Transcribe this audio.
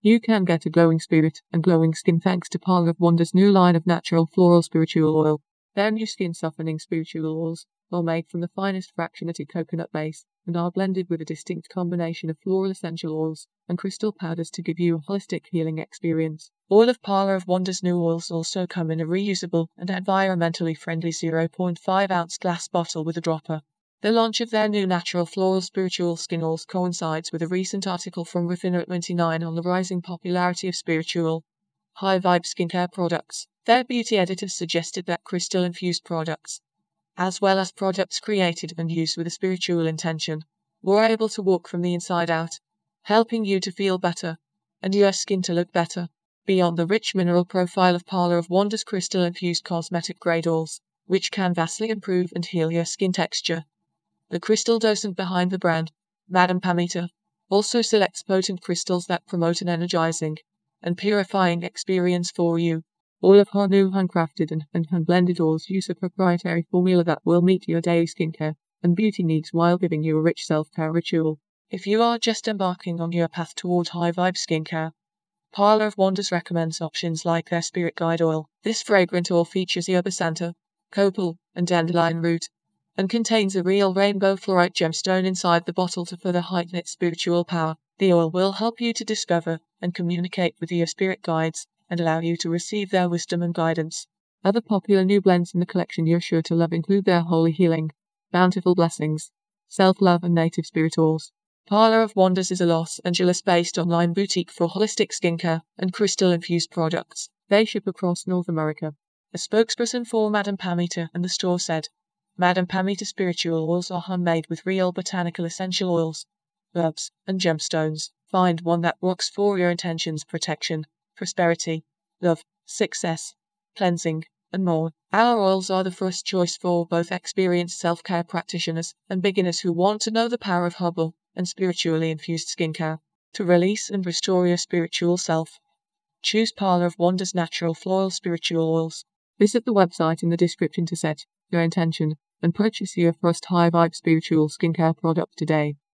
You can get a glowing spirit and glowing skin thanks to Parlor of Wonder's new line of natural floral spiritual oil. Their new skin softening spiritual oils are made from the finest fractionated coconut base and are blended with a distinct combination of floral essential oils and crystal powders to give you a holistic healing experience. All of Parlor of Wonder's new oils also come in a reusable and environmentally friendly 0.5 ounce glass bottle with a dropper. The launch of their new natural floral spiritual skin oils coincides with a recent article from Refinery29 on the rising popularity of spiritual high vibe skincare products. Their beauty editors suggested that crystal infused products, as well as products created and used with a spiritual intention, were able to walk from the inside out, helping you to feel better and your skin to look better. Beyond the rich mineral profile of Parlor of Wonders crystal infused cosmetic grade oils, which can vastly improve and heal your skin texture. The crystal docent behind the brand, Madame Pamita, also selects potent crystals that promote an energizing and purifying experience for you. All of her new handcrafted and, and hand blended oils use a proprietary formula that will meet your daily skincare and beauty needs while giving you a rich self care ritual. If you are just embarking on your path toward high vibe skincare, Parlor of Wonders recommends options like their Spirit Guide oil. This fragrant oil features Yerba Santa, copal, and dandelion root, and contains a real rainbow fluorite gemstone inside the bottle to further heighten its spiritual power. The oil will help you to discover and communicate with your spirit guides and allow you to receive their wisdom and guidance. Other popular new blends in the collection you're sure to love include their Holy Healing, Bountiful Blessings, Self Love, and Native Spirit oils. Parlor of Wonders is a Los Angeles based online boutique for holistic skincare and crystal infused products. They ship across North America. A spokesperson for Madame Pamita and the store said, Madame Pamita spiritual oils are handmade with real botanical essential oils, herbs, and gemstones. Find one that works for your intentions protection, prosperity, love, success, cleansing, and more. Our oils are the first choice for both experienced self care practitioners and beginners who want to know the power of herbal and spiritually infused skincare to release and restore your spiritual self. Choose Parlor of Wonders Natural Floral Spiritual Oils. Visit the website in the description to set your intention and purchase your first high vibe spiritual skincare product today.